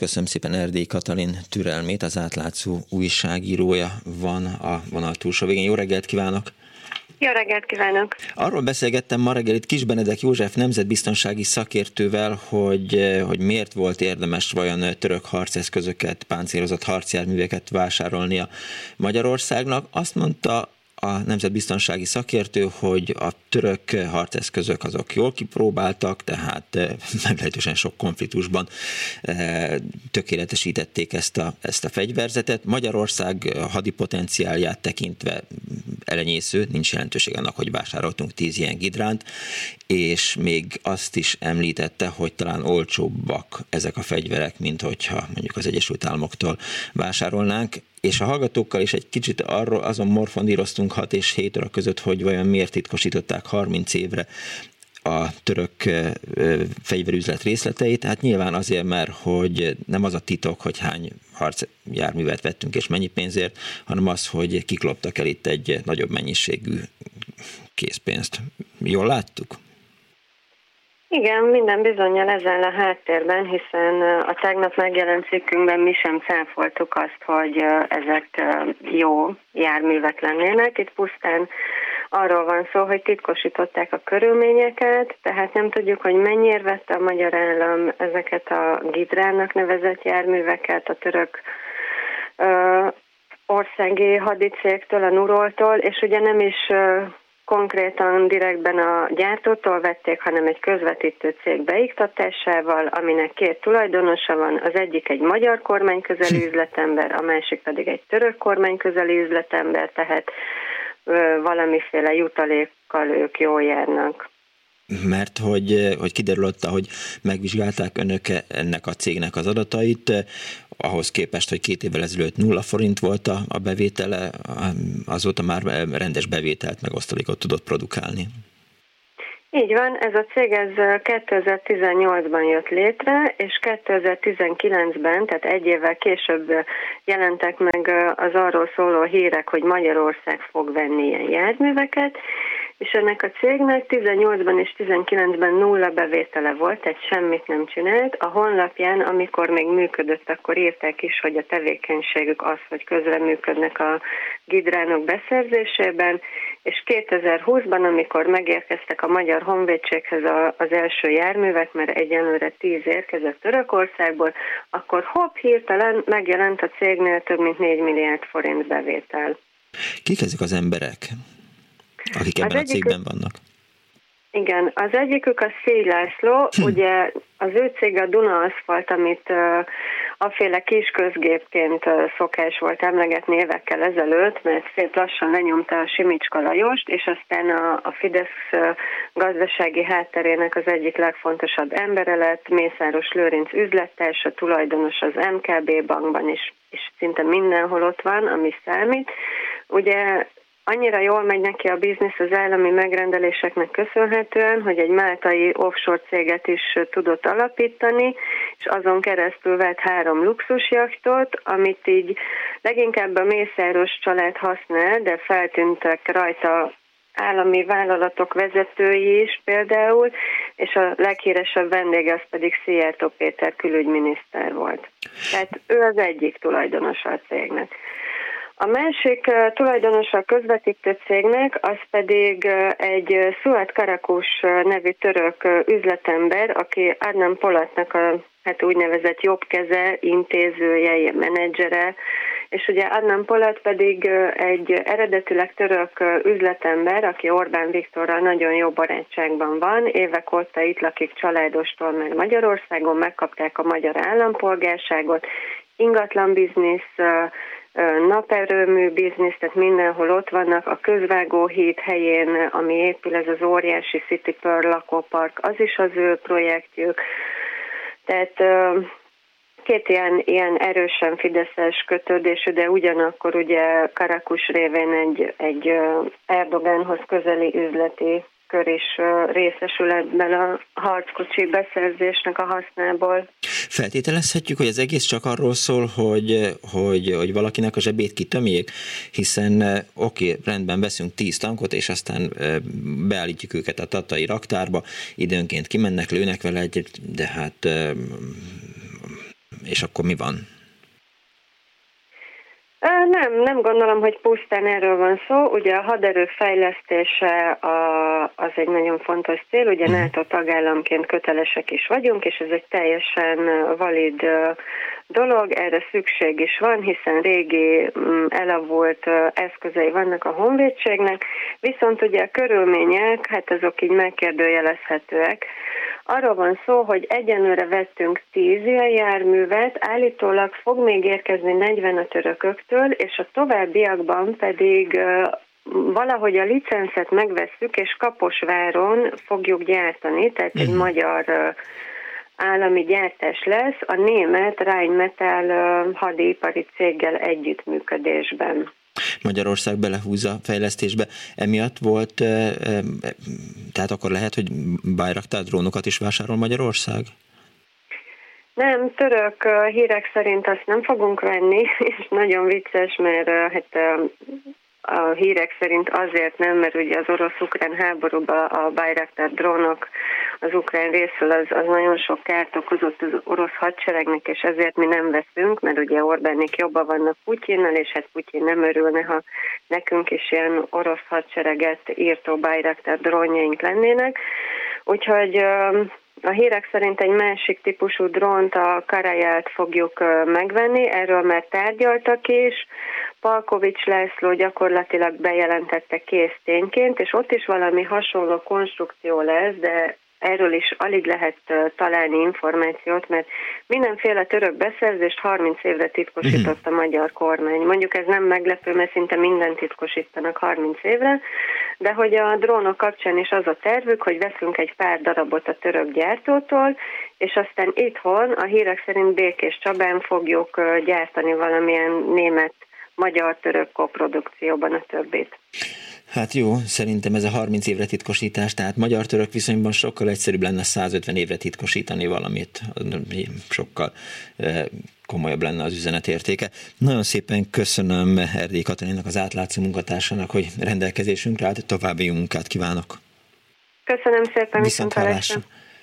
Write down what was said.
Köszönöm szépen Erdély Katalin türelmét, az átlátszó újságírója van a vonal túlsó végén. Jó reggelt kívánok! Jó reggelt kívánok! Arról beszélgettem ma reggel itt Kis Benedek József nemzetbiztonsági szakértővel, hogy, hogy miért volt érdemes vajon török harceszközöket, páncélozott harcjárműveket vásárolnia Magyarországnak. Azt mondta a nemzetbiztonsági szakértő, hogy a török harceszközök azok jól kipróbáltak, tehát eh, meglehetősen sok konfliktusban eh, tökéletesítették ezt a, ezt a fegyverzetet. Magyarország hadipotenciálját tekintve elenyésző, nincs jelentőség annak, hogy vásároltunk tíz ilyen gidránt, és még azt is említette, hogy talán olcsóbbak ezek a fegyverek, mint hogyha mondjuk az Egyesült Államoktól vásárolnánk. És a hallgatókkal is egy kicsit arról azon morfondíroztunk 6 és 7 óra között, hogy vajon miért titkosították 30 évre a török fegyverüzlet részleteit, hát nyilván azért, mert hogy nem az a titok, hogy hány harcjárművet vettünk és mennyi pénzért, hanem az, hogy kikloptak el itt egy nagyobb mennyiségű készpénzt. Jól láttuk? Igen, minden bizonyal ezen a háttérben, hiszen a tegnap megjelent cikkünkben mi sem cáfoltuk azt, hogy ezek jó járművek lennének. Itt pusztán arról van szó, hogy titkosították a körülményeket, tehát nem tudjuk, hogy mennyire vette a magyar állam ezeket a Gidrának nevezett járműveket a török országi hadicégtől, a Nuroltól, és ugye nem is konkrétan direktben a gyártótól vették, hanem egy közvetítő cég beiktatásával, aminek két tulajdonosa van, az egyik egy magyar kormányközeli üzletember, a másik pedig egy török kormányközeli üzletember, tehát valamiféle jutalékkal ők jól járnak mert hogy, hogy kiderült, hogy megvizsgálták önök ennek a cégnek az adatait, ahhoz képest, hogy két évvel ezelőtt nulla forint volt a, a bevétele, azóta már rendes bevételt meg osztalékot tudott produkálni. Így van, ez a cég ez 2018-ban jött létre, és 2019-ben, tehát egy évvel később jelentek meg az arról szóló hírek, hogy Magyarország fog venni ilyen járműveket, és ennek a cégnek 18-ban és 19-ben nulla bevétele volt, tehát semmit nem csinált. A honlapján, amikor még működött, akkor írták is, hogy a tevékenységük az, hogy közreműködnek a gidránok beszerzésében, és 2020-ban, amikor megérkeztek a Magyar Honvédséghez az első járművek, mert egyenlőre 10 érkezett Törökországból, akkor hopp, hirtelen megjelent a cégnél több mint 4 milliárd forint bevétel. Kik ezek az emberek? Akik ebben az a cégben vannak. Igen, az egyikük a Szély László, hm. ugye az ő cég a Duna Aszfalt, amit uh, aféle kis közgépként uh, szokás volt emlegetni évekkel ezelőtt, mert szép lassan lenyomta a Simicska Lajost, és aztán a, a Fidesz uh, gazdasági hátterének az egyik legfontosabb embere lett, Mészáros Lőrinc üzlettársa, tulajdonos az MKB bankban is, és szinte mindenhol ott van, ami számít. Ugye annyira jól megy neki a biznisz az állami megrendeléseknek köszönhetően, hogy egy máltai offshore céget is tudott alapítani, és azon keresztül vett három luxusjachtot, amit így leginkább a Mészáros család használ, de feltűntek rajta állami vállalatok vezetői is például, és a leghíresebb vendége az pedig Szijjártó Péter külügyminiszter volt. Tehát ő az egyik tulajdonosa a cégnek. A másik tulajdonosa a közvetítő cégnek, az pedig egy Suat Karakus nevű török üzletember, aki Adnan Polatnak a hát úgynevezett jobbkeze, intézője, menedzsere, és ugye Adnan Polat pedig egy eredetileg török üzletember, aki Orbán Viktorral nagyon jó barátságban van, évek óta itt lakik családostól, mert Magyarországon megkapták a magyar állampolgárságot, ingatlan biznisz, naperőmű biznisz, tehát mindenhol ott vannak, a közvágó híd helyén, ami épül, ez az óriási City Pearl lakópark, az is az ő projektjük. Tehát két ilyen, ilyen erősen fideszes kötődésű, de ugyanakkor ugye Karakus révén egy, egy Erdogánhoz közeli üzleti kör is részesül ebben a harckocsi beszerzésnek a hasznából. Feltételezhetjük, hogy az egész csak arról szól, hogy, hogy, hogy valakinek a zsebét kitömjék, hiszen oké, okay, rendben veszünk tíz tankot, és aztán beállítjuk őket a tatai raktárba, időnként kimennek, lőnek vele egyet, de hát és akkor mi van? Nem, nem gondolom, hogy pusztán erről van szó. Ugye a haderő fejlesztése a, az egy nagyon fontos cél, ugye uh-huh. NATO tagállamként kötelesek is vagyunk, és ez egy teljesen valid dolog, erre szükség is van, hiszen régi mm, elavult eszközei vannak a honvédségnek, viszont ugye a körülmények, hát azok így megkérdőjelezhetőek. Arról van szó, hogy egyenlőre vettünk 10 ilyen járművet, állítólag fog még érkezni 40 a törököktől, és a továbbiakban pedig valahogy a licenszet megvesszük, és Kaposváron fogjuk gyártani, tehát egy uh-huh. magyar állami gyártás lesz a német Rheinmetall hadipari céggel együttműködésben. Magyarország belehúzza fejlesztésbe. Emiatt volt, tehát akkor lehet, hogy Bayraktar drónokat is vásárol Magyarország? Nem, török hírek szerint azt nem fogunk venni, és nagyon vicces, mert hát a hírek szerint azért nem, mert ugye az orosz-ukrán háborúban a Bayraktar drónok az ukrán részről az, az nagyon sok kárt okozott az orosz hadseregnek, és ezért mi nem veszünk, mert ugye Orbánik jobban vannak Putyinnal, és hát Putyin nem örülne, ha nekünk is ilyen orosz hadsereget írtó Bayraktar drónjaink lennének. Úgyhogy a hírek szerint egy másik típusú drónt, a Karaját fogjuk megvenni, erről már tárgyaltak is. Palkovics László gyakorlatilag bejelentette kész tényként, és ott is valami hasonló konstrukció lesz, de erről is alig lehet találni információt, mert mindenféle török beszerzést 30 évre titkosított a magyar kormány. Mondjuk ez nem meglepő, mert szinte mindent titkosítanak 30 évre, de hogy a drónok kapcsán is az a tervük, hogy veszünk egy pár darabot a török gyártótól, és aztán itthon a hírek szerint Békés Csabán fogjuk gyártani valamilyen német magyar-török koprodukcióban a többit. Hát jó, szerintem ez a 30 évre titkosítás, tehát magyar-török viszonyban sokkal egyszerűbb lenne 150 évre titkosítani valamit, sokkal komolyabb lenne az üzenet értéke. Nagyon szépen köszönöm Erdély Katalinnak, az átlátszó munkatársának, hogy rendelkezésünkre állt, további munkát kívánok. Köszönöm szépen, viszont, viszont